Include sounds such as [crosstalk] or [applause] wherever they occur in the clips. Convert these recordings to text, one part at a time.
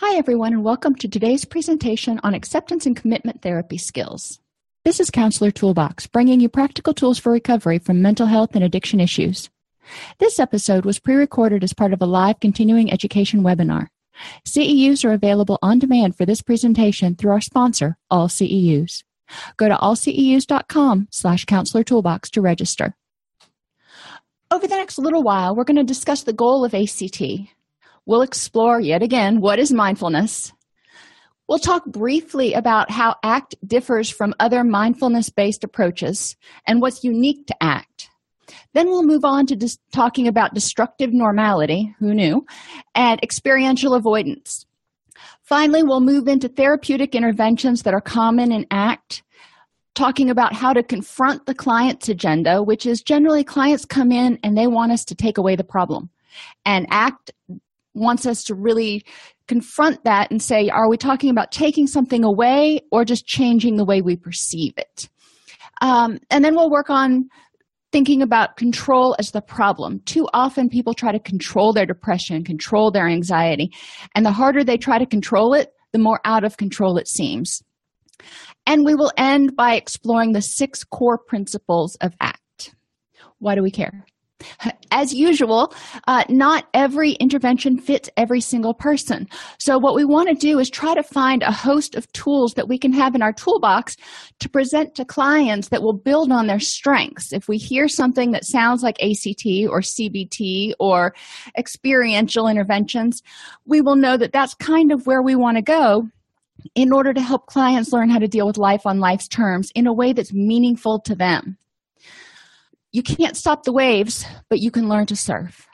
Hi, everyone, and welcome to today's presentation on acceptance and commitment therapy skills. This is Counselor Toolbox, bringing you practical tools for recovery from mental health and addiction issues. This episode was pre recorded as part of a live continuing education webinar. CEUs are available on demand for this presentation through our sponsor, All CEUs. Go to allceus.com slash counselor toolbox to register. Over the next little while, we're going to discuss the goal of ACT. We'll explore yet again what is mindfulness. We'll talk briefly about how ACT differs from other mindfulness based approaches and what's unique to ACT. Then we'll move on to dis- talking about destructive normality, who knew, and experiential avoidance. Finally, we'll move into therapeutic interventions that are common in ACT, talking about how to confront the client's agenda, which is generally clients come in and they want us to take away the problem. And ACT wants us to really confront that and say, are we talking about taking something away or just changing the way we perceive it? Um, and then we'll work on thinking about control as the problem. Too often, people try to control their depression, control their anxiety, and the harder they try to control it, the more out of control it seems. And we will end by exploring the six core principles of ACT. Why do we care? As usual, uh, not every intervention fits every single person. So, what we want to do is try to find a host of tools that we can have in our toolbox to present to clients that will build on their strengths. If we hear something that sounds like ACT or CBT or experiential interventions, we will know that that's kind of where we want to go in order to help clients learn how to deal with life on life's terms in a way that's meaningful to them you can't stop the waves, but you can learn to surf.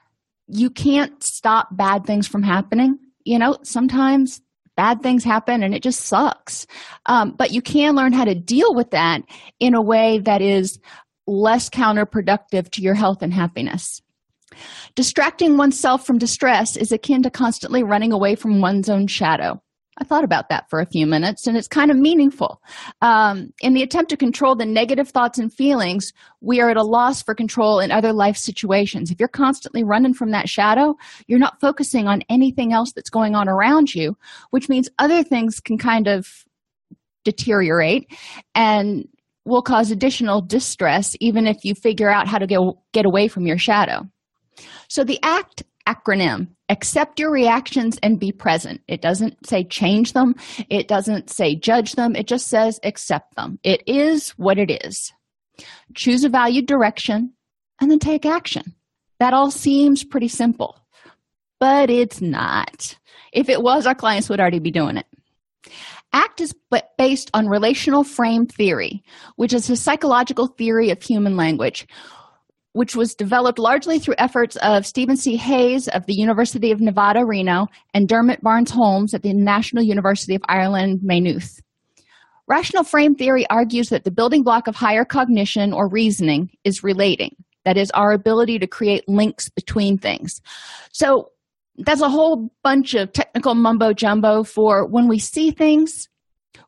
You can't stop bad things from happening. You know, sometimes bad things happen and it just sucks. Um, but you can learn how to deal with that in a way that is less counterproductive to your health and happiness. Distracting oneself from distress is akin to constantly running away from one's own shadow. I thought about that for a few minutes, and it's kind of meaningful. Um, in the attempt to control the negative thoughts and feelings, we are at a loss for control in other life situations. If you're constantly running from that shadow, you're not focusing on anything else that's going on around you, which means other things can kind of deteriorate and will cause additional distress, even if you figure out how to get, get away from your shadow. So, the ACT acronym. Accept your reactions and be present. It doesn't say change them. It doesn't say judge them. It just says accept them. It is what it is. Choose a valued direction and then take action. That all seems pretty simple but it's not. If it was our clients would already be doing it. Act is based on relational frame theory which is a psychological theory of human language which was developed largely through efforts of Stephen C. Hayes of the University of Nevada, Reno, and Dermot Barnes Holmes at the National University of Ireland, Maynooth. Relational frame theory argues that the building block of higher cognition or reasoning is relating, that is, our ability to create links between things. So that's a whole bunch of technical mumbo jumbo for when we see things,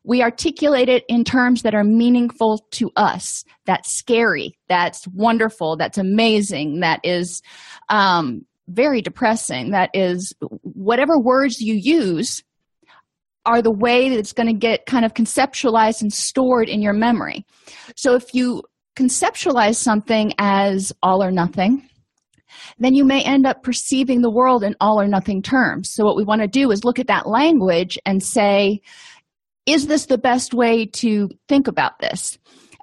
we articulate it in terms that are meaningful to us that's scary that's wonderful that's amazing that is um, very depressing that is whatever words you use are the way that it's going to get kind of conceptualized and stored in your memory so if you conceptualize something as all or nothing, then you may end up perceiving the world in all or nothing terms. So, what we want to do is look at that language and say, is this the best way to think about this?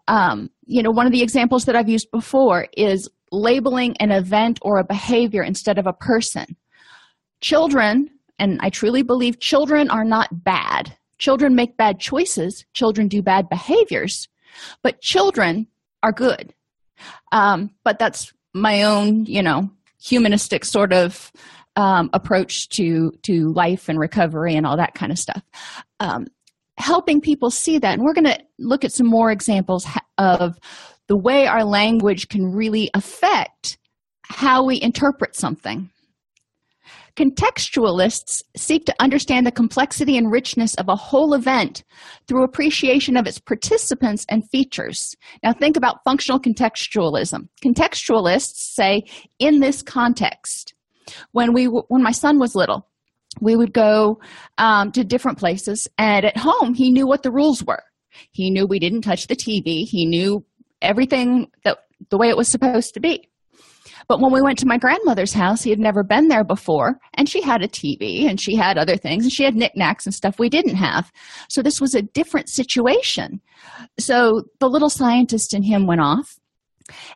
Um, you know, one of the examples that I've used before is labeling an event or a behavior instead of a person. Children, and I truly believe children are not bad. Children make bad choices, children do bad behaviors, but children are good. Um, but that's my own, you know, humanistic sort of um, approach to to life and recovery and all that kind of stuff. Um, helping people see that, and we're going to look at some more examples of the way our language can really affect how we interpret something. Contextualists seek to understand the complexity and richness of a whole event through appreciation of its participants and features. Now, think about functional contextualism. Contextualists say, in this context, when we when my son was little, we would go um, to different places, and at home, he knew what the rules were. He knew we didn't touch the TV. He knew everything that the way it was supposed to be. But when we went to my grandmother's house, he had never been there before, and she had a TV and she had other things, and she had knickknacks and stuff we didn't have. So this was a different situation. So the little scientist in him went off,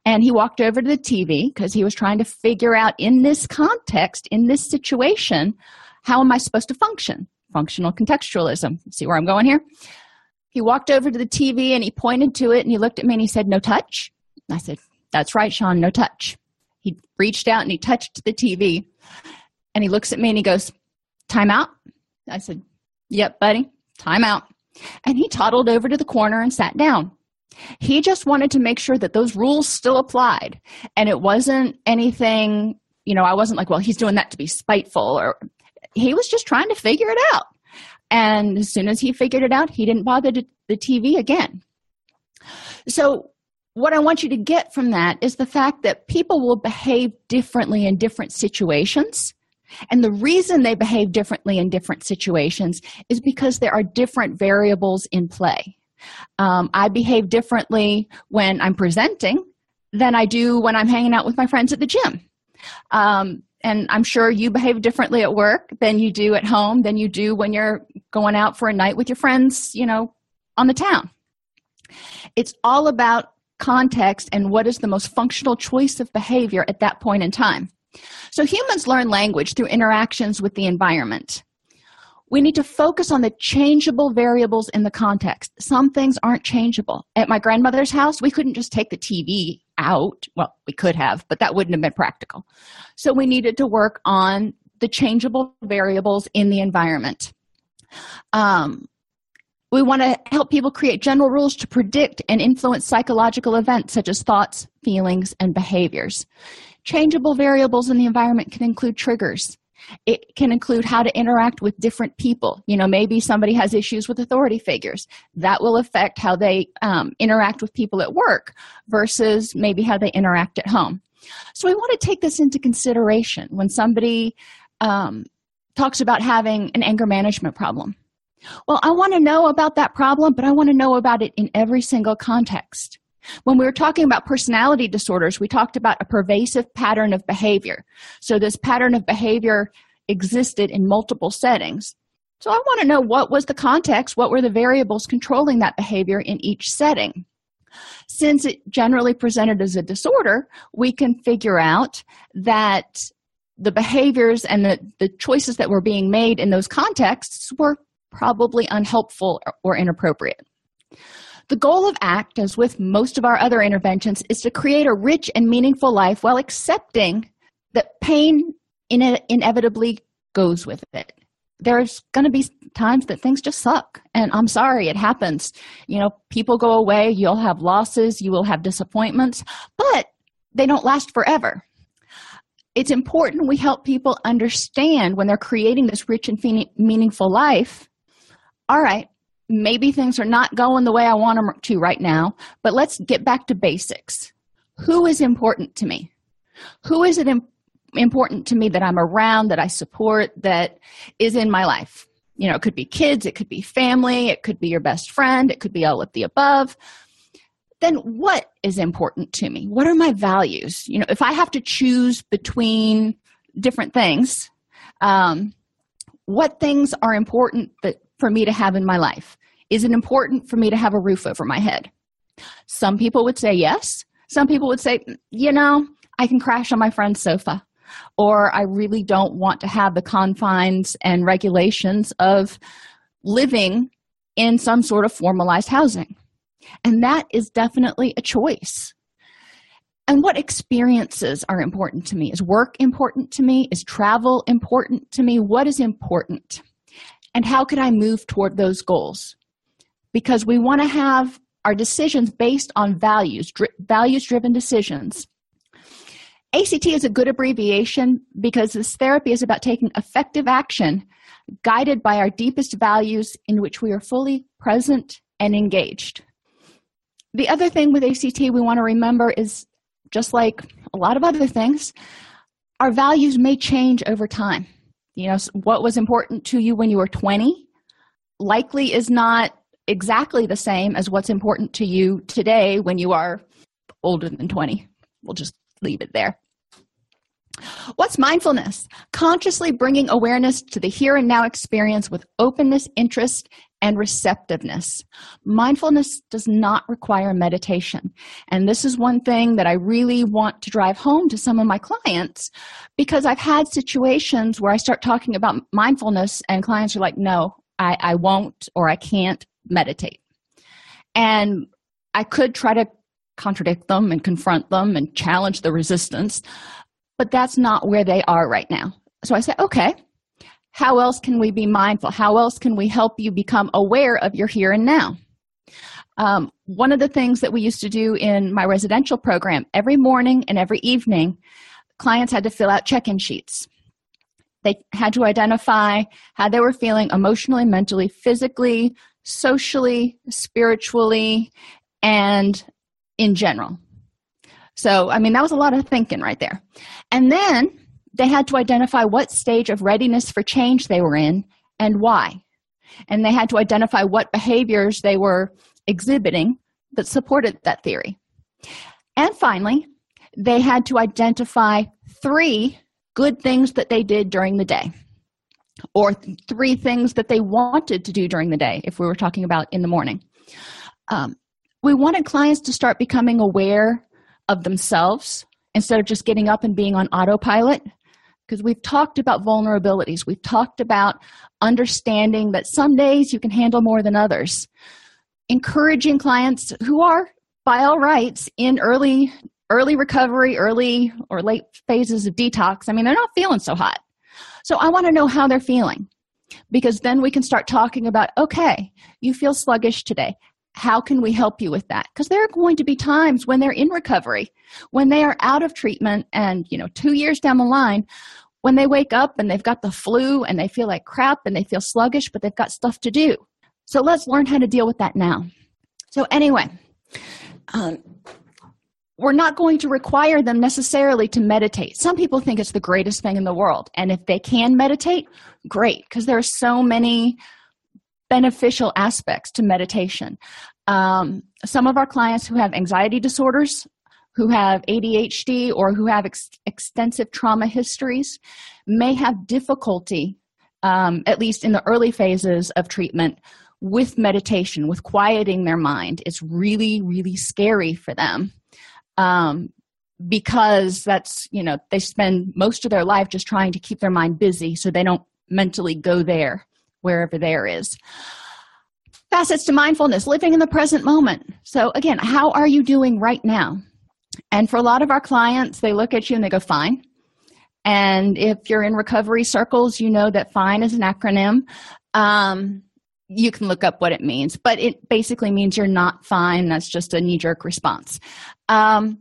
and he walked over to the TV because he was trying to figure out in this context, in this situation, how am I supposed to function? Functional contextualism. See where I'm going here? He walked over to the TV and he pointed to it and he looked at me and he said, No touch. I said, That's right, Sean, no touch he reached out and he touched the TV and he looks at me and he goes, Time out. I said, Yep, buddy, time out. And he toddled over to the corner and sat down. He just wanted to make sure that those rules still applied. And it wasn't anything, you know, I wasn't like, well, he's doing that to be spiteful or he was just trying to figure it out. And as soon as he figured it out, he didn't bother to, the TV again. So what I want you to get from that is the fact that people will behave differently in different situations. And the reason they behave differently in different situations is because there are different variables in play. Um, I behave differently when I'm presenting than I do when I'm hanging out with my friends at the gym. Um, and I'm sure you behave differently at work than you do at home, than you do when you're going out for a night with your friends, you know, on the town. It's all about context and what is the most functional choice of behavior at that point in time. So, humans learn language through interactions with the environment. We need to focus on the changeable variables in the context. Some things aren't changeable. At my grandmother's house, we couldn't just take the TV out. Well, we could have, but that wouldn't have been practical. So, we needed to work on the changeable variables in the environment. Um, we want to help people create general rules to predict and influence psychological events such as thoughts, feelings, and behaviors. Changeable variables in the environment can include triggers. It can include how to interact with different people. You know, maybe somebody has issues with authority figures. That will affect how they um, interact with people at work versus maybe how they interact at home. So, we want to take this into consideration when somebody um, talks about having an anger management problem well, I want to know about that problem, but I want to know about it in every single context. When we were talking about personality disorders, we talked about a pervasive pattern of behavior. So, this pattern of behavior existed in multiple settings. So, I want to know what was the context, what were the variables controlling that behavior in each setting. Since it generally presented as a disorder, we can figure out that the behaviors and the, the choices that were being made in those contexts were probably unhelpful or inappropriate. The goal of ACT, as with most of our other interventions, is to create a rich and meaningful life while accepting that pain in inevitably goes with it. There's going to be times that things just suck, and I'm sorry, it happens. You know, people go away, you'll have losses, you will have disappointments, but they don't last forever. It's important we help people understand when they're creating this rich and meaningful life all right, maybe things are not going the way I want them to right now, but let's get back to basics. Who is important to me? Who is it important to me that I'm around, that I support, that is in my life? You know, it could be kids, it could be family, it could be your best friend, it could be all of the above. then what is important to me? What are my values? You know, if I have to choose between different things, um, what things are important that, for me to have in my life? Is it important for me to have a roof over my head? Some people would say yes. Some people would say, you know, I can crash on my friend's sofa. Or I really don't want to have the confines and regulations of living in some sort of formalized housing. And that is definitely a choice. And what experiences are important to me? Is work important to me? Is travel important to me? What is important? And how could I move toward those goals? Because we want to have our decisions based on values, dri- values driven decisions. ACT is a good abbreviation because this therapy is about taking effective action guided by our deepest values in which we are fully present and engaged. The other thing with ACT we want to remember is just like a lot of other things, our values may change over time. You know, what was important to you when you were 20 likely is not exactly the same as what's important to you today when you are older than 20. We'll just leave it there. What's mindfulness? Consciously bringing awareness to the here and now experience with openness, interest, and receptiveness. Mindfulness does not require meditation. And this is one thing that I really want to drive home to some of my clients because I've had situations where I start talking about mindfulness and clients are like, no, I, I won't or I can't meditate. And I could try to contradict them and confront them and challenge the resistance, but that's not where they are right now. So I say, okay, how else can we be mindful? How else can we help you become aware of your here and now? Um, one of the things that we used to do in my residential program every morning and every evening, clients had to fill out check in sheets. They had to identify how they were feeling emotionally, mentally, physically, socially, spiritually, and in general. So, I mean, that was a lot of thinking right there. And then they had to identify what stage of readiness for change they were in and why. And they had to identify what behaviors they were exhibiting that supported that theory. And finally, they had to identify three good things that they did during the day, or three things that they wanted to do during the day, if we were talking about in the morning. Um, we wanted clients to start becoming aware of themselves instead of just getting up and being on autopilot because we've talked about vulnerabilities. We've talked about understanding that some days you can handle more than others. Encouraging clients who are, by all rights, in early early recovery, early or late phases of detox. I mean, they're not feeling so hot. So I want to know how they're feeling because then we can start talking about okay, you feel sluggish today how can we help you with that because there are going to be times when they're in recovery when they are out of treatment and you know two years down the line when they wake up and they've got the flu and they feel like crap and they feel sluggish but they've got stuff to do. So let's learn how to deal with that now. So anyway um, we're not going to require them necessarily to meditate. Some people think it's the greatest thing in the world. And if they can meditate great because there are so many beneficial aspects to meditation. Um, some of our clients who have anxiety disorders, who have ADHD, or who have ex- extensive trauma histories may have difficulty, um, at least in the early phases of treatment, with meditation, with quieting their mind. It's really, really scary for them. Um, because that's you know they spend most of their life just trying to keep their mind busy so they don't mentally go there wherever there is. Facets to mindfulness, living in the present moment. So, again, how are you doing right now? And for a lot of our clients, they look at you and they go, fine. And if you're in recovery circles, you know that fine is an acronym. Um, you can look up what it means, but it basically means you're not fine. That's just a knee jerk response. Um,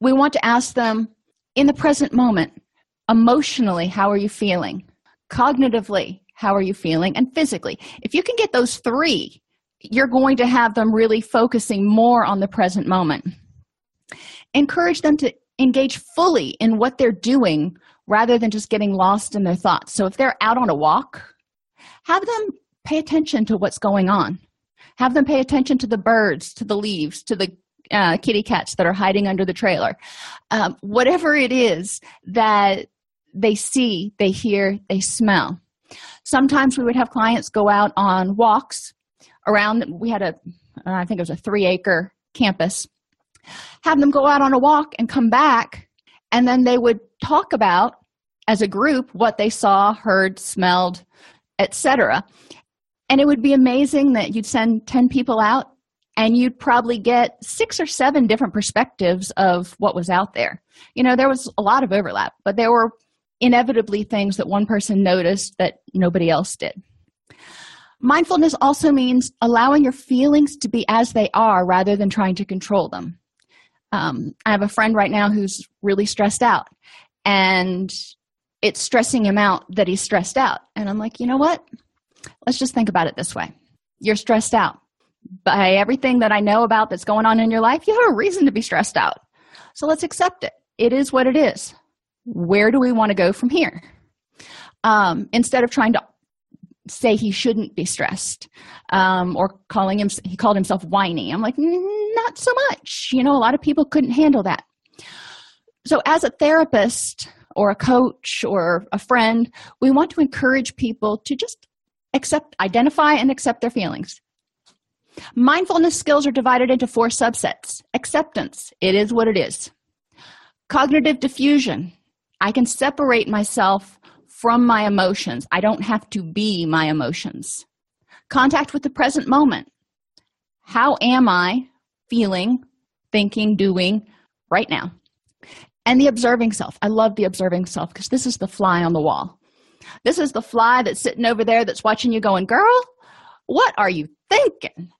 we want to ask them in the present moment, emotionally, how are you feeling? Cognitively, how are you feeling and physically if you can get those three you're going to have them really focusing more on the present moment encourage them to engage fully in what they're doing rather than just getting lost in their thoughts so if they're out on a walk have them pay attention to what's going on have them pay attention to the birds to the leaves to the uh, kitty cats that are hiding under the trailer. Um, whatever it is that they see, they hear, they smell. Sometimes we would have clients go out on walks around. We had a, I think it was a three acre campus. Have them go out on a walk and come back, and then they would talk about as a group what they saw, heard, smelled, etc. And it would be amazing that you'd send 10 people out and you'd probably get six or seven different perspectives of what was out there. You know, there was a lot of overlap, but there were inevitably things that one person noticed that nobody else did. Mindfulness also means allowing your feelings to be as they are rather than trying to control them. Um, I have a friend right now who's really stressed out, and it's stressing him out that he's stressed out. And I'm like, you know what? Let's just think about it this way you're stressed out. By everything that I know about that's going on in your life, you have a reason to be stressed out. So let's accept it. It is what it is. Where do we want to go from here? Um, instead of trying to say he shouldn't be stressed um, or calling him he called himself whiny. I'm like not so much. You know a lot of people couldn't handle that. So as a therapist or a coach or a friend we want to encourage people to just accept identify and accept their feelings. Mindfulness skills are divided into four subsets. Acceptance it is what it is. Cognitive defusion i can separate myself from my emotions. I don't have to be my emotions. Contact with the present moment. How am I feeling, thinking, doing right now? And the observing self. I love the observing self because this is the fly on the wall. This is the fly that's sitting over there that's watching you going, Girl, what are you thinking?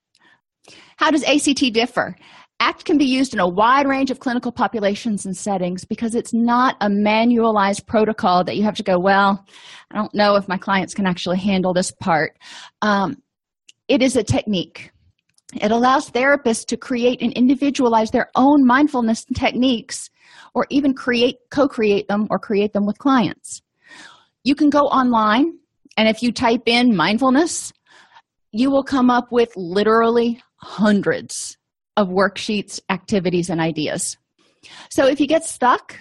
How does ACT differ? ACT can be used in a wide range of clinical populations and settings because it's not a manualized protocol that you have to go, well, I don't know if my clients can actually handle this part. Um, it is a technique. It allows therapists to create and individualize their own mindfulness techniques or even create, co create them or create them with clients. You can go online, and if you type in mindfulness, you will come up with literally hundreds of worksheets, activities, and ideas. So if you get stuck,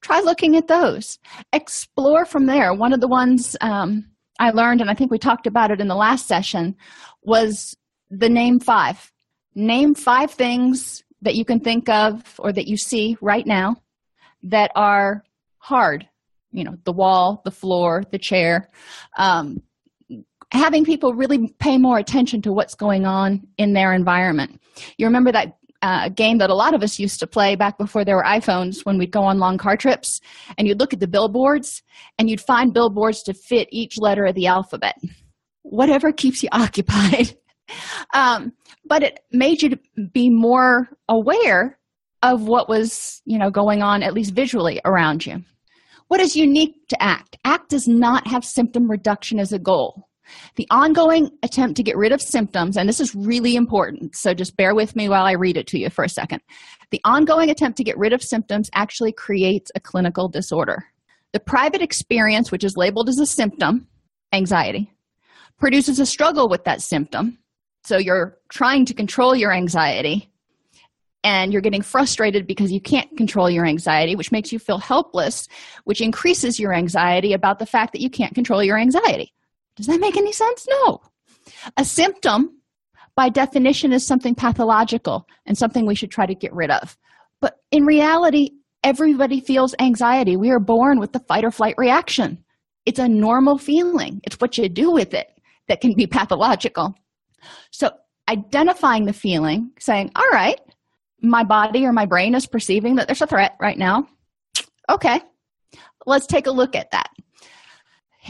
try looking at those. Explore from there. One of the ones um, I learned, and I think we talked about it in the last session, was the name five. Name five things that you can think of or that you see right now that are hard. You know, the wall, the floor, the chair. Um, having people really pay more attention to what's going on in their environment. You remember that uh, game that a lot of us used to play back before there were iPhones when we'd go on long car trips and you'd look at the billboards and you'd find billboards to fit each letter of the alphabet. Whatever keeps you [laughs] occupied. um, but it made you be more aware of what was, you know, going on at least visually around you. What is unique to ACT? ACT does not have symptom reduction as a goal. The ongoing attempt to get rid of symptoms, and this is really important, so just bear with me while I read it to you for a second. The ongoing attempt to get rid of symptoms actually creates a clinical disorder. The private experience, which is labeled as a symptom, anxiety, produces a struggle with that symptom. So you're trying to control your anxiety and you're getting frustrated because you can't control your anxiety, which makes you feel helpless, which increases your anxiety about the fact that you can't control your anxiety. Does that make any sense? No. A symptom, by definition, is something pathological and something we should try to get rid of. But in reality, everybody feels anxiety. We are born with the fight or flight reaction. It's a normal feeling, it's what you do with it that can be pathological. So, identifying the feeling, saying, All right, my body or my brain is perceiving that there's a threat right now. Okay, let's take a look at that.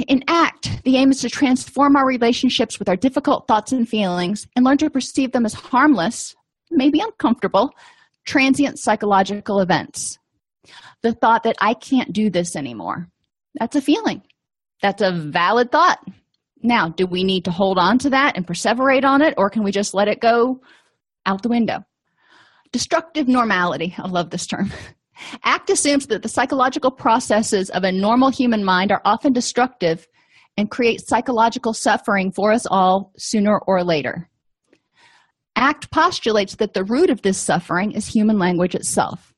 In ACT, the aim is to transform our relationships with our difficult thoughts and feelings and learn to perceive them as harmless, maybe uncomfortable, transient psychological events. The thought that I can't do this anymore, that's a feeling. That's a valid thought. Now, do we need to hold on to that and perseverate on it, or can we just let it go out the window? Destructive normality. I love this term. [laughs] ACT assumes that the psychological processes of a normal human mind are often destructive and create psychological suffering for us all sooner or later. ACT postulates that the root of this suffering is human language itself.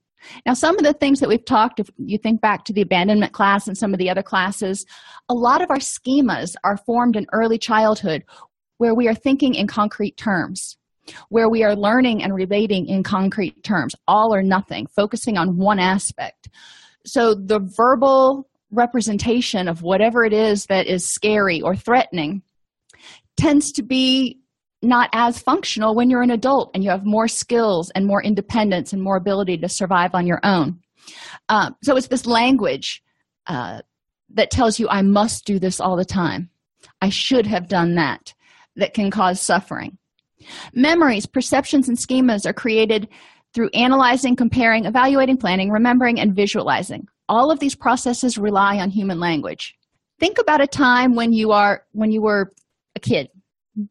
Now, some of the things that we've talked, if you think back to the abandonment class and some of the other classes, a lot of our schemas are formed in early childhood where we are thinking in concrete terms, where we are learning and relating in concrete terms, all or nothing, focusing on one aspect. So the verbal representation of whatever it is that is scary or threatening tends to be not as functional when you're an adult and you have more skills and more independence and more ability to survive on your own. Um, so it's this language uh, that tells you, I must do this all the time. I should have done that, that can cause suffering. Memories, perceptions, and schemas are created through analyzing, comparing, evaluating, planning, remembering, and visualizing. All of these processes rely on human language. Think about a time when you are when you were a kid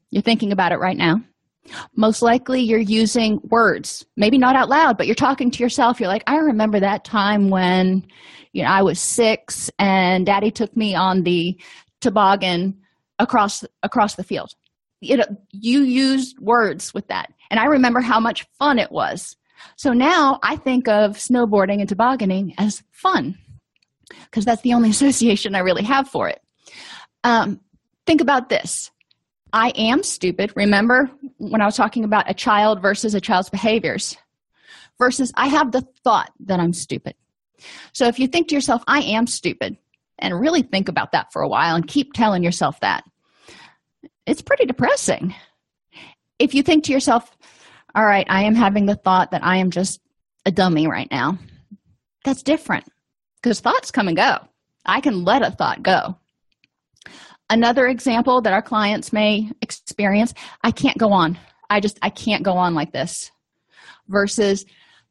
you're thinking about it right now. Most likely you're using words, maybe not out loud, but you're talking to yourself. You're like, I remember that time when, you know, I was six and daddy took me on the toboggan across across the field. You know, you used words with that. And I remember how much fun it was. So now I think of snowboarding and tobogganing as fun because that's the only [laughs] association I really have for it. Um, think about this I am stupid. Remember when I was talking about a child versus a child's behaviors? Versus I have the thought that I'm stupid. So if you think to yourself, I am stupid, and really think about that for a while and keep telling yourself that, it's pretty depressing. If you think to yourself, all right, I am having the thought that I am just a dummy right now, that's different because thoughts come and go. I can let a thought go. Another example that our clients may experience I can't go on. I just, I can't go on like this. Versus,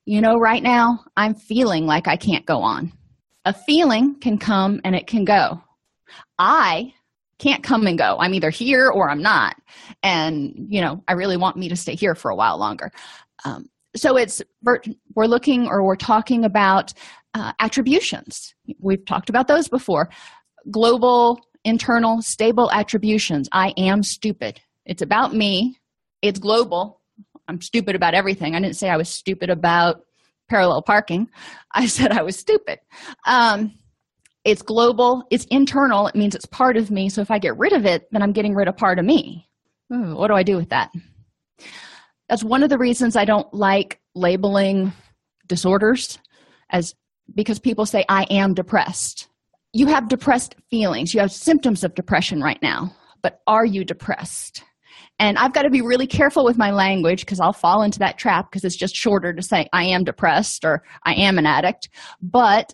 you know, right now I'm feeling like I can't go on. A feeling can come and it can go. I can't come and go. I'm either here or I'm not. And, you know, I really want me to stay here for a while longer. Um, so it's, we're looking or we're talking about uh, attributions. We've talked about those before. Global internal stable attributions. I am stupid. It's about me. It's global. I'm stupid about everything. I didn't say I was stupid about parallel parking. I said I was stupid. Um, it's global. It's internal. It means it's part of me. So if I get rid of it, then I'm getting rid of part of me. Ooh, what do I do with that? That's one of the reasons I don't like labeling disorders as because people say I am depressed you have depressed feelings you have symptoms of depression right now but are you depressed and i've got to be really careful with my language because i'll fall into that trap because it's just shorter to say i am depressed or i am an addict but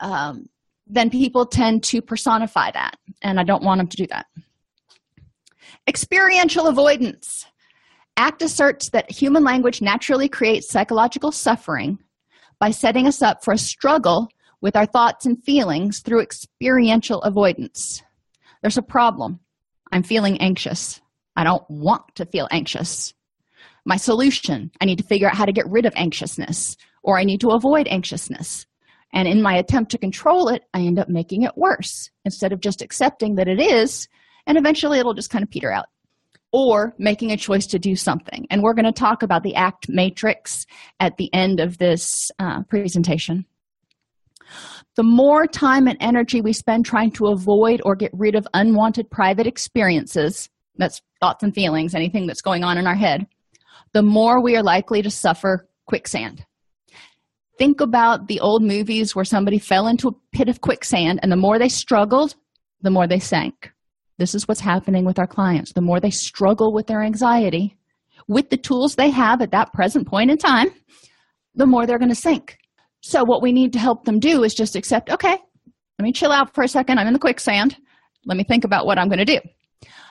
um, then people tend to personify that and i don't want them to do that experiential avoidance act asserts that human language naturally creates psychological suffering by setting us up for a struggle with our thoughts and feelings through experiential avoidance. There's a problem. I'm feeling anxious. I don't want to feel anxious. My solution I need to figure out how to get rid of anxiousness, or I need to avoid anxiousness. And in my attempt to control it, I end up making it worse instead of just accepting that it is, and eventually it'll just kind of peter out. Or making a choice to do something. And we're going to talk about the ACT matrix at the end of this uh, presentation. The more time and energy we spend trying to avoid or get rid of unwanted private experiences that's thoughts and feelings, anything that's going on in our head the more we are likely to suffer quicksand. Think about the old movies where somebody fell into a pit of quicksand, and the more they struggled, the more they sank. This is what's happening with our clients. The more they struggle with their anxiety, with the tools they have at that present point in time, the more they're going to sink. So, what we need to help them do is just accept, okay, let me chill out for a second. I'm in the quicksand. Let me think about what I'm going to do.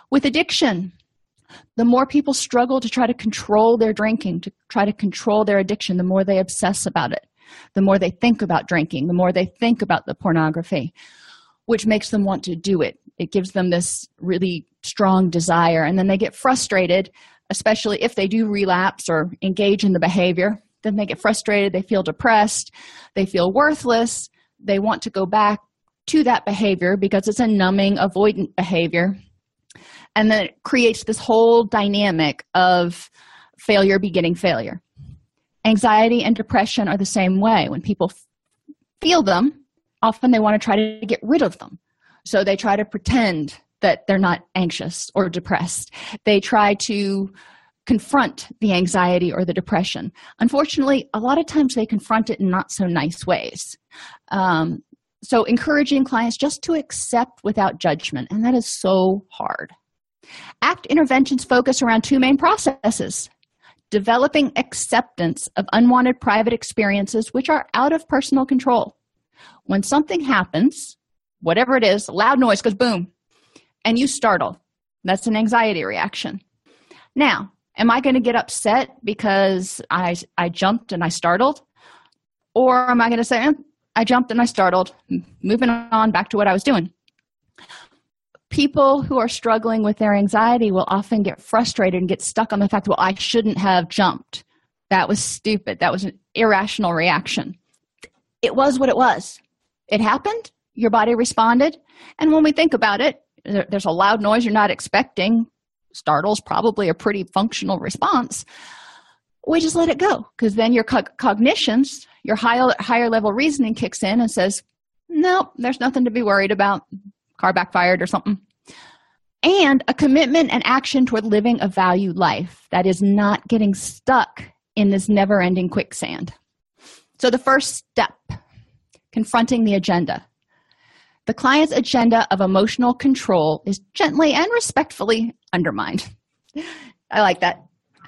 With addiction, the more people struggle to try to control their drinking, to try to control their addiction, the more they obsess about it, the more they think about drinking, the more they think about the pornography, which makes them want to do it. It gives them this really strong desire, and then they get frustrated, especially if they do relapse or engage in the behavior then they get frustrated, they feel depressed, they feel worthless, they want to go back to that behavior because it's a numbing, avoidant behavior. And then it creates this whole dynamic of failure beginning failure. Anxiety and depression are the same way. When people feel them, often they want to try to get rid of them. So they try to pretend that they're not anxious or depressed. They try to confront the anxiety or the depression. Unfortunately, a lot of times they confront it in not so nice ways. Um, so, encouraging clients just to accept without judgment, and that is so hard. ACT interventions focus around two main processes developing acceptance of unwanted private experiences which are out of personal control. When something happens, whatever it is, loud noise goes boom, and you startle. That's an anxiety reaction. Now, am I going to get upset because I, I jumped and I startled? Or am I going to say, eh, I jumped and I startled, moving on back to what I was doing? People who are struggling with their anxiety will often get frustrated and get stuck on the fact well i shouldn't have jumped. That was stupid. That was an irrational reaction. It was what it was. It happened. Your body responded. And when we think about it there's a loud noise you're not expecting. Startles probably a pretty functional response. We just let it go because then your co- cognitions your higher, higher level reasoning kicks in and says nope there's nothing to be worried about car backfired or something. And a commitment and action toward living a valued life that is not getting stuck in this never ending quicksand. So, the first step confronting the agenda. The client's agenda of emotional control is gently and respectfully undermined. [laughs] I like that.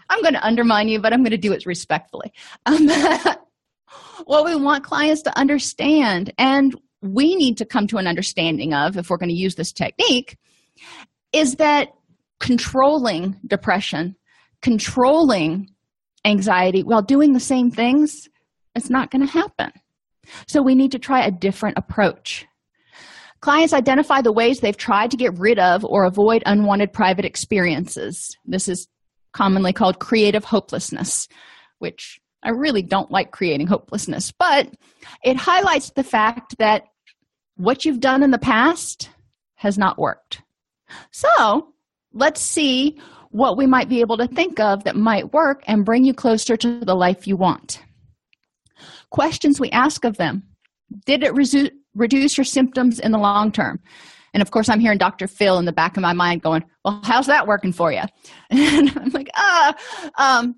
I'm going to undermine you, but I'm going to do it respectfully. [laughs] Um, [laughs] what we want clients to understand and we need to come to an understanding of, if we're going to use this technique, is that controlling depression, controlling anxiety while doing the same things, it's not going to happen. So we need to try a different approach. Clients identify the ways they've tried to get rid of or avoid unwanted private experiences. This is commonly called creative hopelessness, which I really don't like creating hopelessness, but it highlights the fact that what you've done in the past has not worked. So let's see what we might be able to think of that might work and bring you closer to the life you want. Questions we ask of them Did it resu- reduce your symptoms in the long term? And of course, I'm hearing Dr. Phil in the back of my mind going, Well, how's that working for you? [laughs] And I'm like, Ah, um,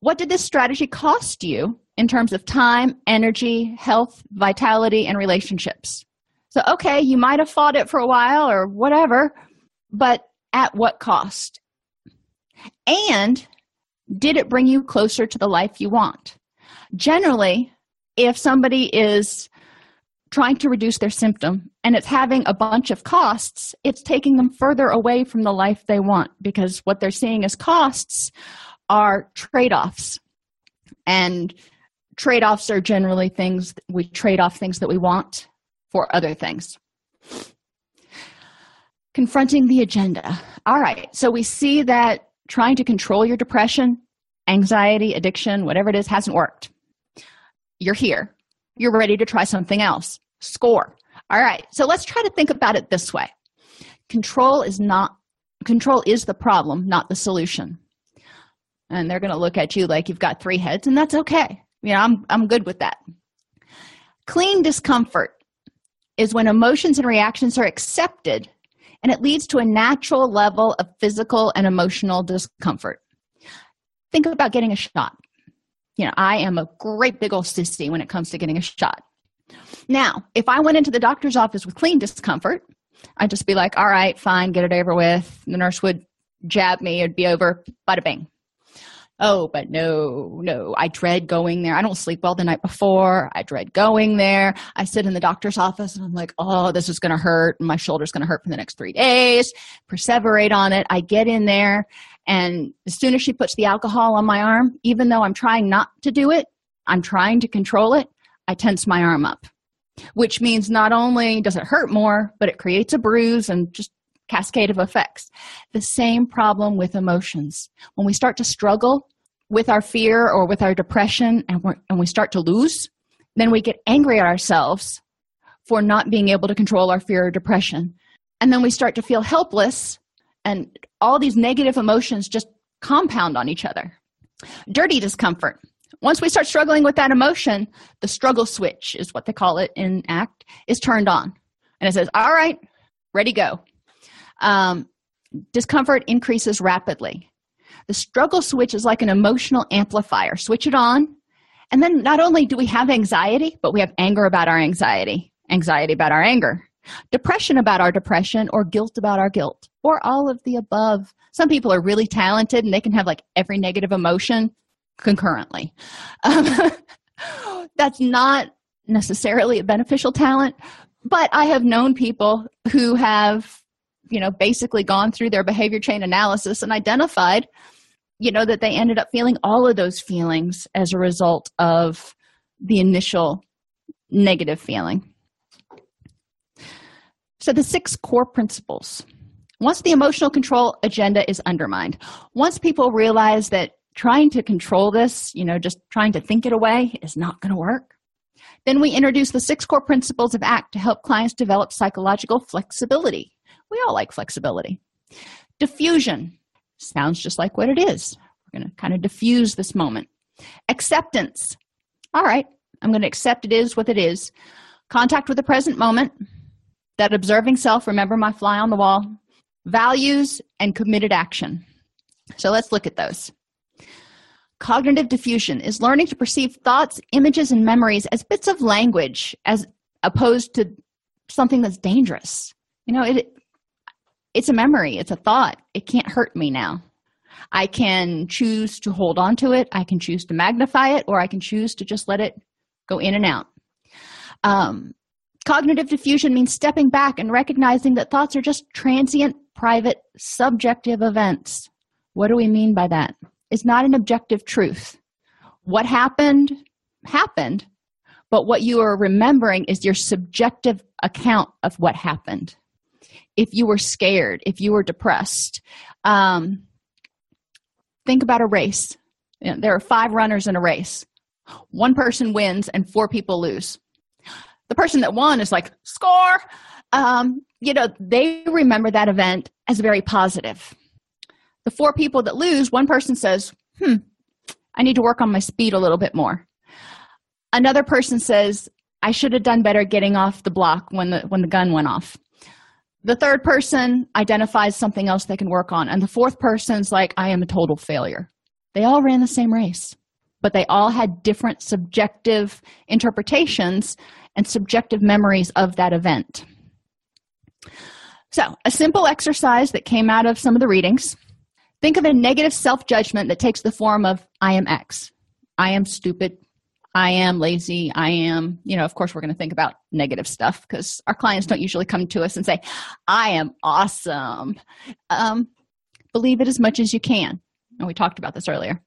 what did this strategy cost you in terms of time, energy, health, vitality, and relationships. So, okay, you might have fought it for a while or whatever, but at what cost? And did it bring you closer to the life you want? Generally, if somebody is trying to reduce their symptom and it's having a bunch of costs, it's taking them further away from the life they want because what they're seeing as costs are trade offs. And trade offs are generally things we trade off things that we want for other things. Confronting the agenda. All right, so we see that trying to control your depression, anxiety, addiction, whatever it is, hasn't worked. You're here. You're ready to try something else. Score. All right, so let's try to think about it this way control is not control is the problem not the solution and they're going to look at you like you've got three heads and that's okay you know i'm i'm good with that. Clean discomfort is when emotions and reactions are accepted and it leads to a natural level of physical and emotional discomfort. Think about getting a shot. You know i am a great big old sissy when it comes to getting a shot. Now if i went into the doctor's office with clean discomfort i'd just be like all right fine get it over with. The nurse would jab me it'd be over bada bing oh, but no, no, I dread going there. I don't sleep well the night before. I dread going there. I sit in the doctor's office and I'm like, oh, this is going to hurt. My shoulder's going to hurt for the next three days. Perseverate on it. I get in there. And as soon as she puts the alcohol on my arm, even though I'm trying not to do it, I'm trying to control it, I tense my arm up, which means not only does it hurt more, but it creates a bruise and just cascade of effects. The same problem with emotions. When we start to struggle with our fear or with our depression and, and we start to lose, then we get angry at ourselves for not being able to control our fear or depression. And then we start to feel helpless, and all these negative emotions just compound on each other. Dirty discomfort. Once we start struggling with that emotion, the struggle switch is what they call it in ACT, is turned on. And it says, All right, ready, go. Um, discomfort increases rapidly. The struggle switch is like an emotional amplifier. Switch it on, and then not only do we have anxiety, but we have anger about our anxiety, anxiety about our anger, depression about our depression, or guilt about our guilt, or all of the above. Some people are really talented and they can have like every negative emotion concurrently. Um, [laughs] that's not necessarily a beneficial talent, but I have known people who have, you know, basically gone through their behavior chain analysis and identified you know that they ended up feeling all of those feelings as a result of the initial negative feeling. So the six core principles. Once the emotional control agenda is undermined once people realize that trying to control this you know just trying to think it away is not going to work then we introduce the six core principles of ACT to help clients develop psychological flexibility we all like flexibility defusion sounds just like what it is. We're going to kind of diffuse this moment. Acceptance. All right, I'm going to accept it is what it is. Contact with the present moment. That observing self, remember my fly on the wall. Values and committed action. So let's look at those. Cognitive defusion is learning to perceive thoughts, images, and memories as bits of language as opposed to something that's dangerous. You know, it it's a memory, it's a thought. It can't hurt me now. I can choose to hold on to it, I can choose to magnify it, or I can choose to just let it go in and out. Um, cognitive defusion means stepping back and recognizing that thoughts are just transient, private, subjective events. What do we mean by that? It's not an objective truth. What happened, happened, but what you are remembering is your subjective account of what happened if you were scared, if you were depressed. Um, think about a race. You know, there are five runners in a race. One person wins and four people lose. The person that won is like, score. Um, you know, they remember that event as very positive. The four people that lose, one person says, hmm, I need to work on my speed a little bit more. Another person says, I should have done better getting off the block when the when the gun went off the third person identifies something else they can work on. And the fourth person's like i am a total failure. They all ran the same race but they all had different subjective interpretations and subjective memories of that event. So a simple exercise that came out of some of the readings. Think of a negative self-judgment that takes the form of i am x. I am stupid I am lazy. I am, you know, of course, we're going to think about negative stuff because our clients don't usually come to us and say, I am awesome. Um, believe it as much as you can. And we talked about this earlier.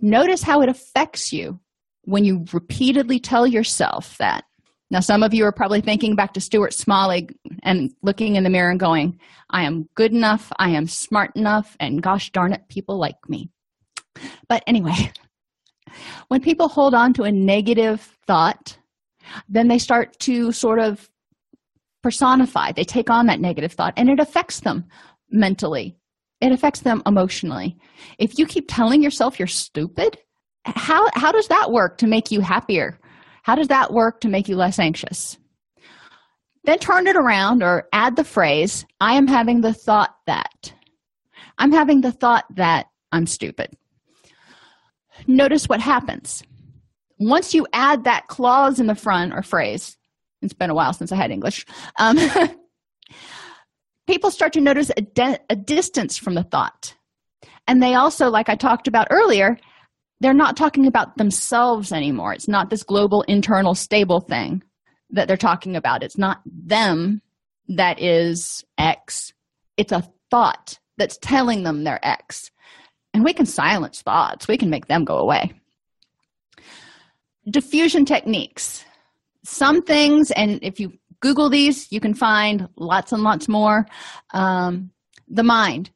Notice how it affects you when you repeatedly tell yourself that. Now, some of you are probably thinking back to Stuart Smalley and looking in the mirror and going, I am good enough, I am smart enough, and gosh darn it, people like me. But anyway, when people hold on to a negative thought, then they start to sort of personify, they take on that negative thought, and it affects them mentally, it affects them emotionally. If you keep telling yourself you're stupid, how, how does that work to make you happier? How does that work to make you less anxious? Then turn it around or add the phrase, I am having the thought that. I'm having the thought that I'm stupid notice what happens. Once you add that clause in the front or phrase, it's been a while since I had English, um, [laughs] people start to notice a, de- a distance from the thought. And they also, like I talked about earlier, they're not talking about themselves anymore. It's not this global, internal, stable thing that they're talking about. It's not them that is X, it's a thought that's telling them they're X. And we can silence thoughts, we can make them go away. Defusion techniques. Some things, and if you Google these, you can find lots and lots more. Um, the mind.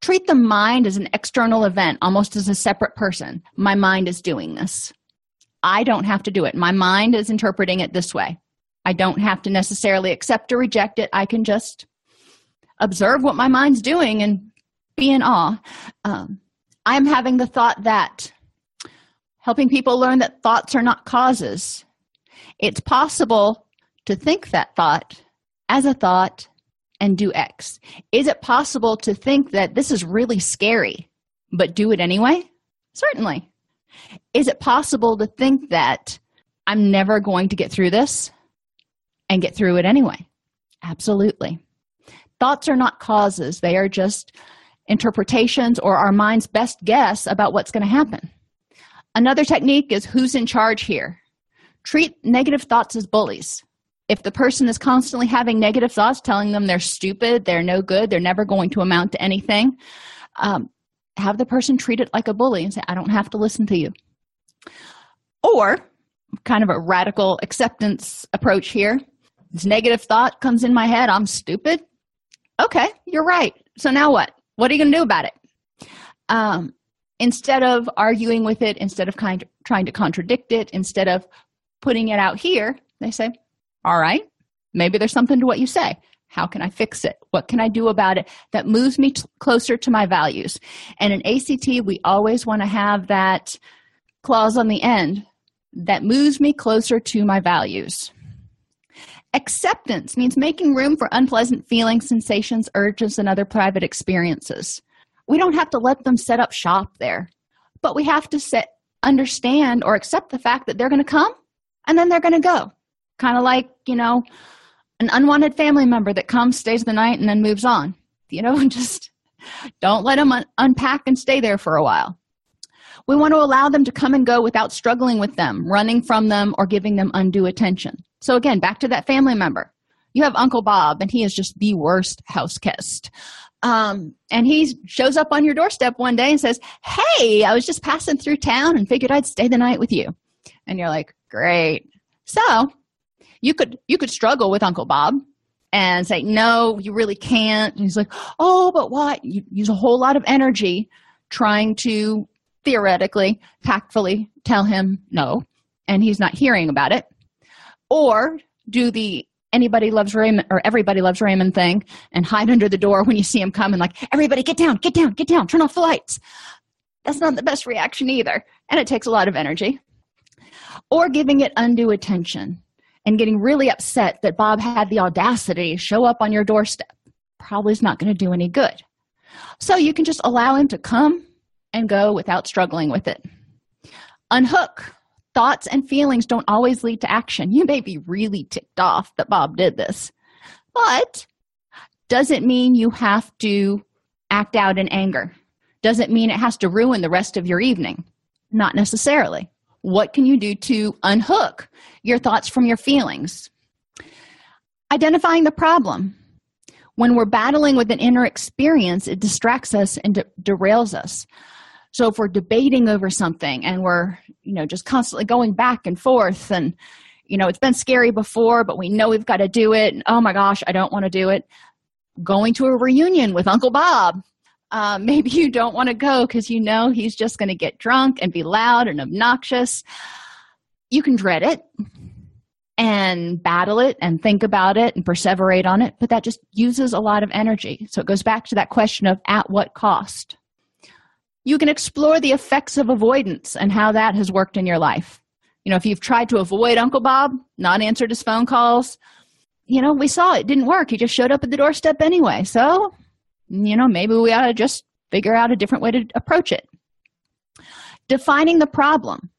Treat the mind as an external event, almost as a separate person. My mind is doing this. I don't have to do it. My mind is interpreting it this way. I don't have to necessarily accept or reject it. I can just observe what my mind's doing and be in awe. Um, I'm having the thought that. Helping people learn that thoughts are not causes. It's possible to think that thought as a thought and do X. Is it possible to think that this is really scary, but do it anyway? Certainly. Is it possible to think that I'm never going to get through this and get through it anyway? Absolutely. Thoughts are not causes, they are just interpretations or our mind's best guess about what's going to happen. Another technique is who's in charge here. Treat negative thoughts as bullies. If the person is constantly having negative thoughts, telling them they're stupid, they're no good, they're never going to amount to anything, um, have the person treat it like a bully and say, I don't have to listen to you. Or, kind of a radical acceptance approach here. This negative thought comes in my head, I'm stupid. Okay, you're right. So now what? What are you going to do about it? Um, instead of arguing with it, instead of kind of trying to contradict it, instead of putting it out here, they say, All right, maybe there's something to what you say. How can I fix it? What can I do about it that moves me t- closer to my values? And in ACT, we always want to have that clause on the end that moves me closer to my values. Acceptance means making room for unpleasant feelings, sensations, urges, and other private experiences. We don't have to let them set up shop there, but we have to set, understand or accept the fact that they're going to come and then they're going to go. Kind of like, you know, an unwanted family member that comes, stays the night, and then moves on. You know, [laughs] just don't let them un- unpack and stay there for a while. We want to allow them to come and go without struggling with them, running from them, or giving them undue attention. So, again, back to that family member. You have Uncle Bob, and he is just the worst house guest. Um, and he shows up on your doorstep one day and says, Hey, I was just passing through town and figured I'd stay the night with you. And you're like, Great. So, you could you could struggle with Uncle Bob and say, No, you really can't. And he's like, Oh, but what? You use a whole lot of energy trying to theoretically, tactfully tell him no, and he's not hearing about it. Or do the anybody loves Raymond or everybody loves Raymond thing and hide under the door when you see him coming, like, everybody get down, get down, get down, turn off the lights. That's not the best reaction either. And it takes a lot of energy. Or giving it undue attention and getting really upset that Bob had the audacity to show up on your doorstep. Probably is not going to do any good. So you can just allow him to come and go without struggling with it. Unhook. Thoughts and feelings don't always lead to action. You may be really ticked off that Bob did this, but does it mean you have to act out in anger? Does it mean it has to ruin the rest of your evening? Not necessarily. What can you do to unhook your thoughts from your feelings? Identifying the problem. When we're battling with an inner experience, it distracts us and de- derails us. So if we're debating over something and we're, you know, just constantly going back and forth and, you know, it's been scary before, but we know we've got to do it. And, oh my gosh, I don't want to do it. Going to a reunion with Uncle Bob. Uh, [laughs] maybe you don't want to go because you know he's just going to get drunk and be loud and obnoxious. You can dread it and battle it and think about it and perseverate on it, but that just uses a lot of energy. So it goes back to that question of at what cost? You can explore the effects of avoidance and how that has worked in your life. You know, if you've tried to avoid Uncle Bob, not answered his phone calls, you know, we saw it didn't work. He just showed up at the doorstep anyway. So, you know, maybe we ought to just figure out a different way to approach it. Defining the problem.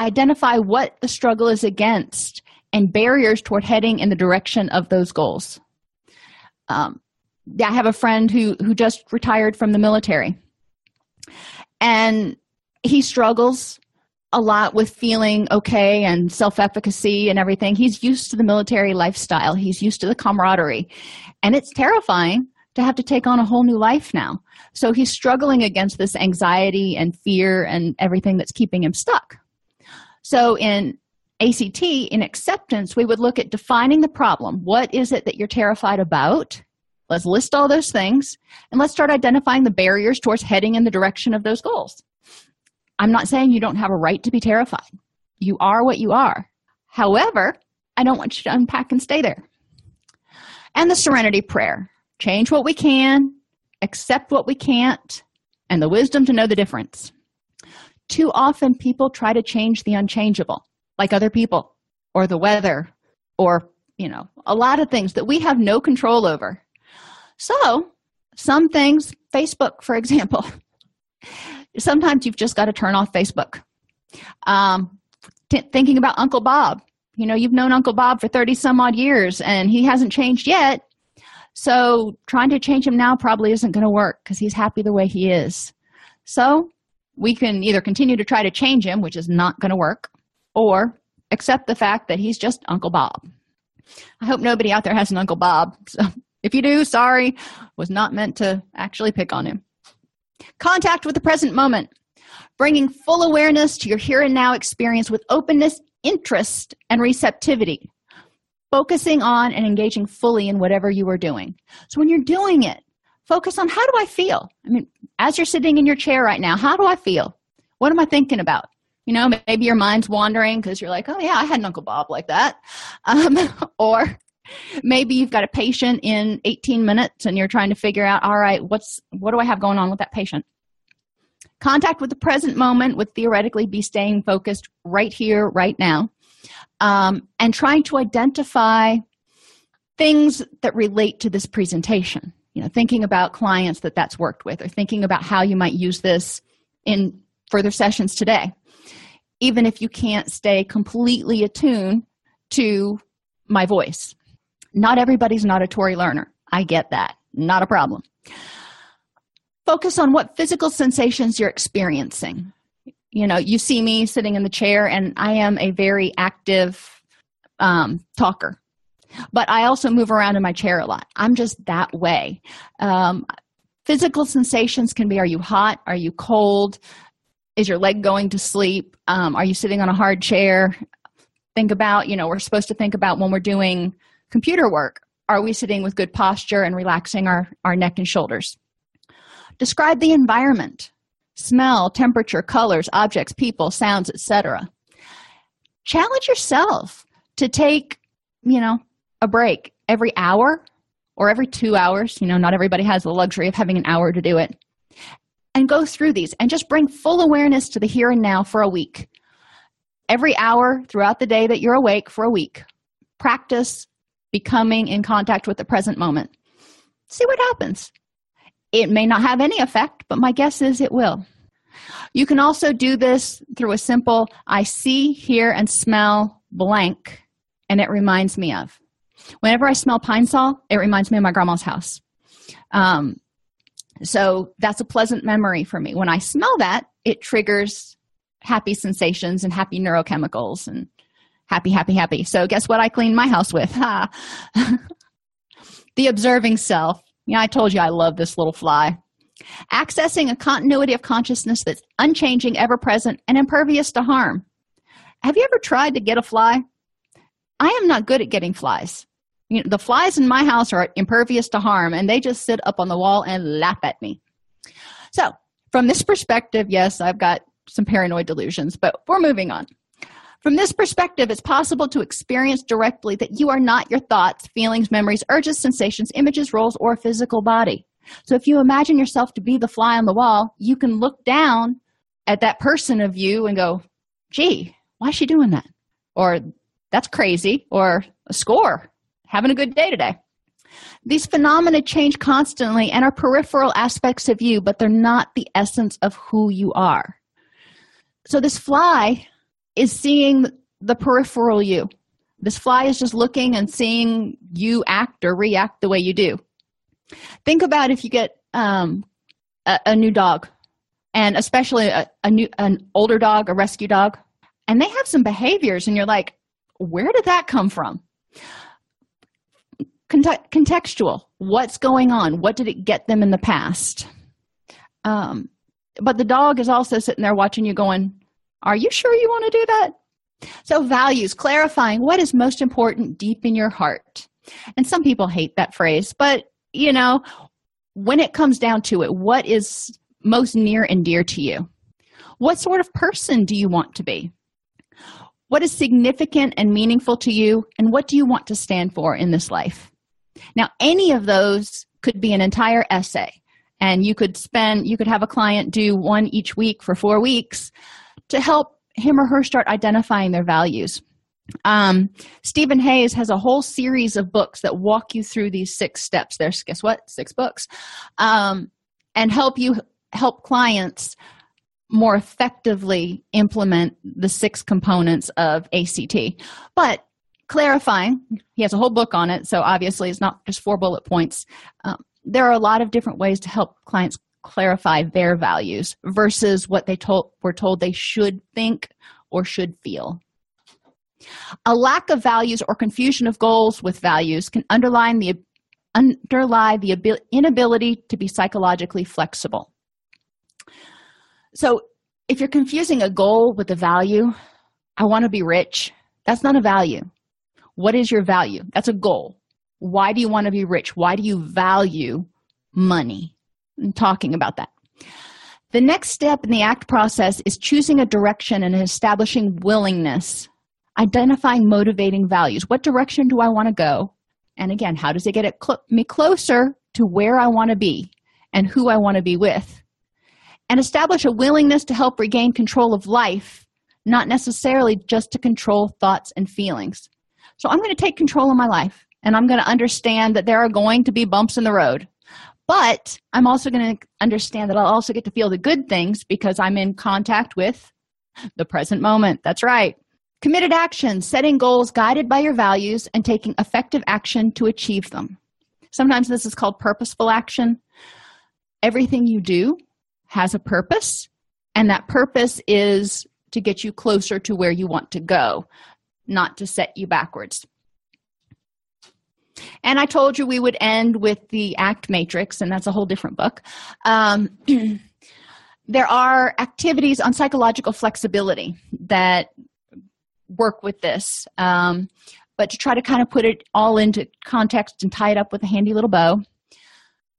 Identify what the struggle is against and barriers toward heading in the direction of those goals. Um, I have a friend who who just retired from the military and he struggles a lot with feeling okay and self efficacy and everything. He's used to the military lifestyle, he's used to the camaraderie. And it's terrifying to have to take on a whole new life now. So he's struggling against this anxiety and fear and everything that's keeping him stuck. So in ACT, in acceptance, we would look at defining the problem. What is it that you're terrified about? Let's list all those things and let's start identifying the barriers towards heading in the direction of those goals. I'm not saying you don't have a right to be terrified. You are what you are. However, I don't want you to unpack and stay there. And the serenity prayer change what we can, accept what we can't, and the wisdom to know the difference. Too often, people try to change the unchangeable, like other people, or the weather, or, you know, a lot of things that we have no control over. So, some things, Facebook, for example, sometimes you've just got to turn off Facebook. Um, t- thinking about Uncle Bob, you know, you've known Uncle Bob for 30 some odd years and he hasn't changed yet. So, trying to change him now probably isn't going to work because he's happy the way he is. So, we can either continue to try to change him, which is not going to work, or accept the fact that he's just Uncle Bob. I hope nobody out there has an Uncle Bob. So, if you do, sorry, was not meant to actually pick on him. Contact with the present moment, bringing full awareness to your here and now experience with openness, interest, and receptivity, focusing on and engaging fully in whatever you are doing. So when you're doing it, focus on how do I feel? I mean, as you're sitting in your chair right now, how do I feel? What am I thinking about? You know, maybe your mind's wandering because you're like, oh, yeah, I had an Uncle Bob like that. Um, [laughs] or maybe you've got a patient in 18 minutes and you're trying to figure out all right what's what do i have going on with that patient? Contact with the present moment would theoretically be staying focused right here right now um, and trying to identify things that relate to this presentation. You know thinking about clients that that's worked with or thinking about how you might use this in further sessions today. Even if you can't stay completely attuned to my voice not everybody's an auditory learner. I get that. Not a problem. Focus on what physical sensations you're experiencing. You know, you see me sitting in the chair, and I am a very active um, talker, but I also move around in my chair a lot. I'm just that way. Um, physical sensations can be are you hot? Are you cold? Is your leg going to sleep? Um, are you sitting on a hard chair? Think about, you know, we're supposed to think about when we're doing computer work are we sitting with good posture and relaxing our, our neck and shoulders? Describe the environment. Smell temperature colors objects people sounds etc challenge yourself to take you know a break every hour or every two hours. You know not everybody has the luxury of having an hour to do it. And go through these and just bring full awareness to the here and now for a week. Every hour throughout the day that you're awake for a week practice becoming in contact with the present moment. See what happens. It may not have any effect, but my guess is it will. You can also do this through a simple I see, hear, and smell blank, and it reminds me of. Whenever I smell Pine-Sol, it reminds me of my grandma's house. Um, so that's a pleasant memory for me. When I smell that, it triggers happy sensations and happy neurochemicals and happy, happy, happy. So, guess what I clean my house with? Ha. [laughs] the observing self. Yeah, I told you I love this little fly. Accessing a continuity of consciousness that's unchanging, ever present, and impervious to harm. Have you ever tried to get a fly? I am not good at getting flies. You know, the flies in my house are impervious to harm, and they just sit up on the wall and laugh at me. So, from this perspective, yes, I've got some paranoid delusions, but we're moving on. From this perspective, it's possible to experience directly that you are not your thoughts, feelings, memories, urges, sensations, images, roles, or physical body. So if you imagine yourself to be the fly on the wall, you can look down at that person of you and go, gee, why is she doing that? Or that's crazy, or a score, having a good day today. These phenomena change constantly and are peripheral aspects of you, but they're not the essence of who you are. So, this fly is seeing the peripheral you. This fly is just looking and seeing you act or react the way you do. Think about if you get um, a, a, new dog, and especially a, a new an older dog, a rescue dog, and they have some behaviors, and you're like, where did that come from? contextual. What's going on? What did it get them in the past? Um, but the dog is also sitting there watching you, going, are you sure you want to do that? So, values, clarifying what is most important deep in your heart. And some people hate that phrase, but you know, when it comes down to it, what is most near and dear to you? What sort of person do you want to be? What is significant and meaningful to you? And what do you want to stand for in this life? Now, any of those could be an entire essay and you could spend you could have a client do one each week for four weeks to help him or her start identifying their values um, Steven Hayes has a whole series of books that walk you through these six steps. There's guess what? Six books, um, and help you help clients more effectively implement the six components of ACT. But clarifying, he has a whole book on it, so obviously it's not just four bullet points. Um, there are a lot of different ways to help clients clarify their values versus what they told were told they should think or should feel. A lack of values or confusion of goals with values can underline the underlie the inability to be psychologically flexible. So, if you're confusing a goal with a value, I want to be rich, that's not a value. What is your value? That's a goal. Why do you want to be rich? Why do you value money? Talking about that. The next step in the ACT process is choosing a direction and establishing willingness identifying motivating values. What direction do I want to go? And again, how does it get it cl- me closer to where I want to be and who I want to be with? And establish a willingness to help regain control of life, not necessarily just to control thoughts and feelings. So I'm going to take control of my life and I'm going to understand that there are going to be bumps in the road. But I'm also going to understand that I'll also get to feel the good things because I'm in contact with the present moment. That's right. Committed action, setting goals guided by your values and taking effective action to achieve them. Sometimes this is called purposeful action. Everything you do has a purpose, and that purpose is to get you closer to where you want to go, not to set you backwards. And I told you we would end with the ACT matrix, and that's a whole different book. Um, [clears throat] there are activities on psychological flexibility that work with this. Um, but to try to kind of put it all into context and tie it up with a handy little bow.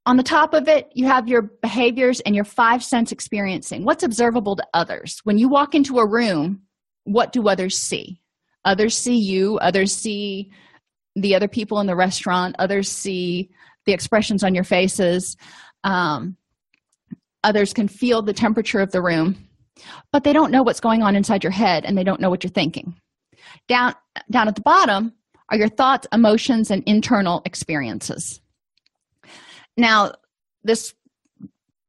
On the top of it, you have your behaviors and your five sense experiencing. What's observable to others? When you walk into a room, what do others see? Others see you, others see the other people in the restaurant, others see the expressions on your faces. Um, others can feel the temperature of the room, but they don't know what's going on inside your head and they don't know what you're thinking. Down, down at the bottom are your thoughts, emotions, and internal experiences. Now, this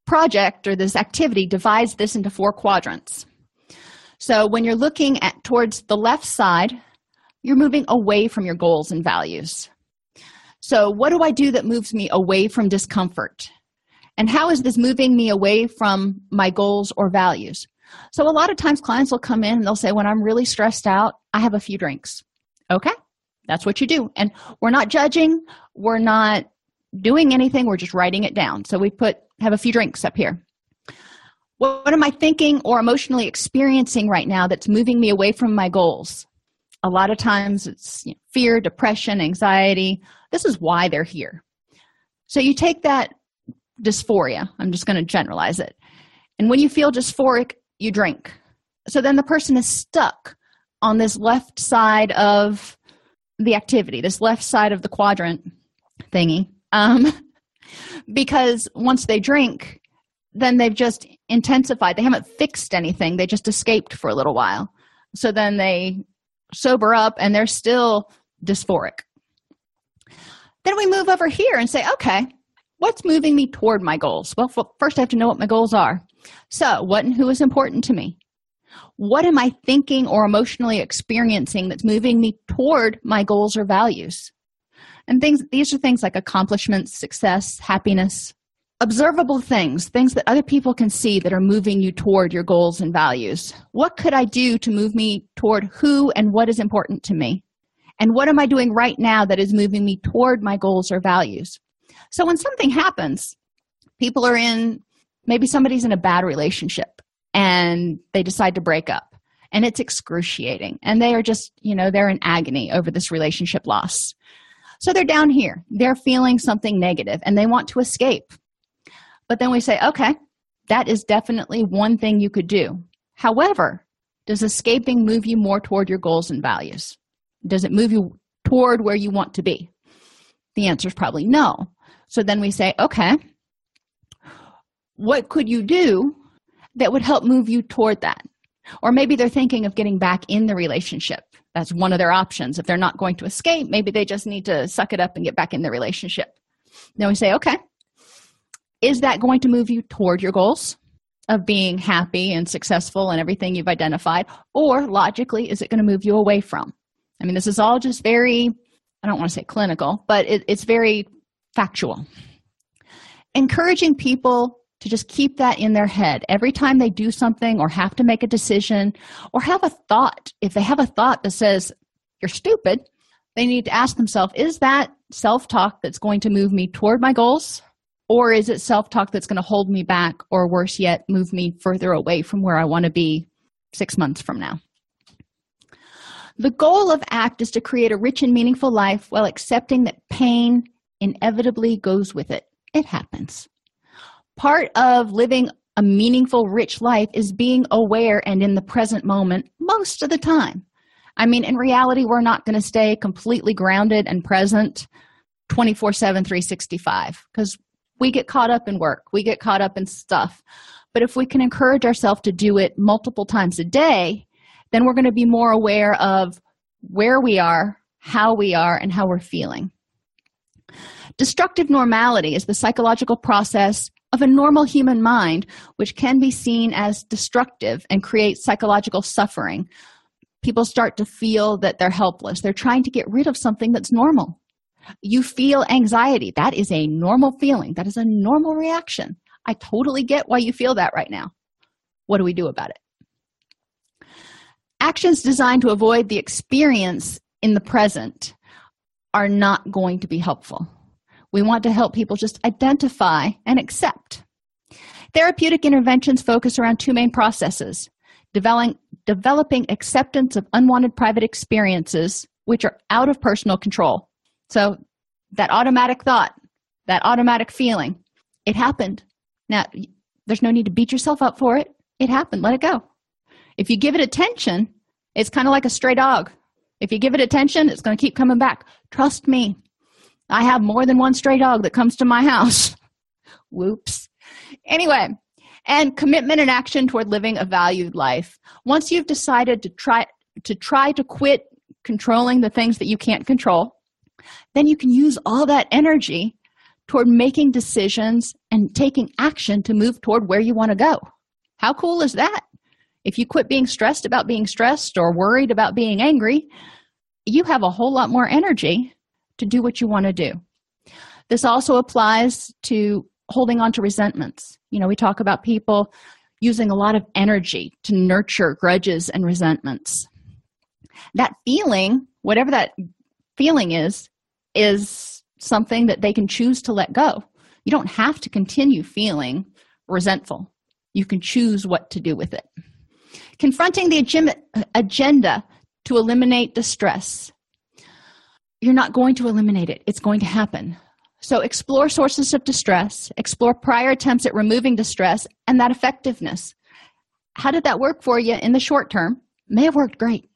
project or this activity divides this into four quadrants. So when you're looking at towards the left side, you're moving away from your goals and values. So, what do I do that moves me away from discomfort? And how is this moving me away from my goals or values? So, a lot of times clients will come in and they'll say, When I'm really stressed out, I have a few drinks. Okay, that's what you do. And we're not judging, we're not doing anything, we're just writing it down. So, we put have a few drinks up here. What, am I thinking or emotionally experiencing right now that's moving me away from my goals? A lot of times it's you know, fear, depression, anxiety. This is why they're here. So, you take that dysphoria, I'm just going to generalize it. And when you feel dysphoric, you drink. So then the person is stuck on this left side of the activity, this left side of the quadrant thingy. Um, [laughs] because once they drink, then they've just intensified. They haven't fixed anything, they just escaped for a little while. So then they sober up and they're still dysphoric. Then we move over here and say, okay, what's moving me toward my goals? Well, first I have to know what my goals are. So, what and who is important to me? What am I thinking or emotionally experiencing that's moving me toward my goals or values? And things these are things like accomplishments, success, happiness, observable things, things that other people can see that are moving you toward your goals and values. What could I do to move me toward who and what is important to me? And what am I doing right now that is moving me toward my goals or values? So when something happens, people are in maybe somebody's in a bad relationship and they decide to break up and it's excruciating and they are just you know they're in agony over this relationship loss so they're down here they're feeling something negative and they want to escape but then we say okay that is definitely one thing you could do however does escaping move you more toward your goals and values does it move you toward where you want to be the answer is probably no so then we say okay what could you do that would help move you toward that? Or maybe they're thinking of getting back in the relationship. That's one of their options. If they're not going to escape, maybe they just need to suck it up and get back in the relationship. Then we say, okay, is that going to move you toward your goals of being happy and successful and everything you've identified? Or logically, is it going to move you away from? I mean, this is all just very, I don't want to say clinical, but it, it's very factual. Encouraging people to just keep that in their head every time they do something or have to make a decision or have a thought. If they have a thought that says, You're stupid, they need to ask themselves, Is that self talk that's going to move me toward my goals? Or is it self talk that's going to hold me back, or worse yet, move me further away from where I want to be six months from now? The goal of ACT is to create a rich and meaningful life while accepting that pain inevitably goes with it. It happens. Part of living a meaningful, rich life is being aware and in the present moment most of the time. I mean, in reality, we're not going to stay completely grounded and present 24 7, 365 because we get caught up in work, we get caught up in stuff. But if we can encourage ourselves to do it multiple times a day, then we're going to be more aware of where we are, how we are, and how we're feeling. Destructive normality is the psychological process of a normal human mind, which can be seen as destructive and create psychological suffering. People start to feel that they're helpless. They're trying to get rid of something that's normal. You feel anxiety. That is a normal feeling. That is a normal reaction. I totally get why you feel that right now. What do we do about it? Actions designed to avoid the experience in the present are not going to be helpful. We want to help people just identify and accept. Therapeutic interventions focus around two main processes developing, developing acceptance of unwanted private experiences, which are out of personal control, so that automatic thought, that automatic feeling, it happened. Now, there's no need to beat yourself up for it. It happened. Let it go. If you give it attention, it's kind of like a stray dog. If you give it attention, it's going to keep coming back. Trust me. I have more than one stray dog that comes to my house. [laughs] Whoops. Anyway, and commitment and action toward living a valued life. Once you've decided to try to try to quit controlling the things that you can't control, then you can use all that energy toward making decisions and taking action to move toward where you want to go. How cool is that? If you quit being stressed about being stressed or worried about being angry, you have a whole lot more energy to do what you want to do. This also applies to holding on to resentments. You know, we talk about people using a lot of energy to nurture grudges and resentments. That feeling, whatever that feeling is, is something that they can choose to let go. You don't have to continue feeling resentful. You can choose what to do with it. Confronting the agenda to eliminate distress. You're not going to eliminate it, it's going to happen. So explore sources of distress, explore prior attempts at removing distress and that effectiveness. How did that work for you in the short term? May have worked great.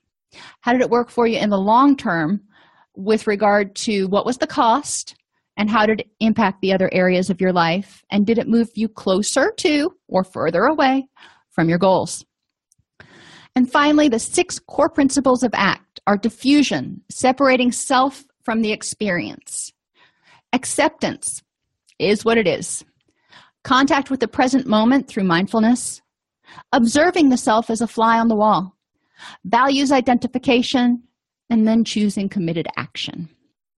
How did it work for you in the long term with regard to what was the cost and how did it impact the other areas of your life? And did it move you closer to or further away from your goals? And finally, the six core principles of ACT are defusion, separating self from the experience, acceptance is what it is, contact with the present moment through mindfulness, observing the self as a fly on the wall, values identification, and then choosing committed action.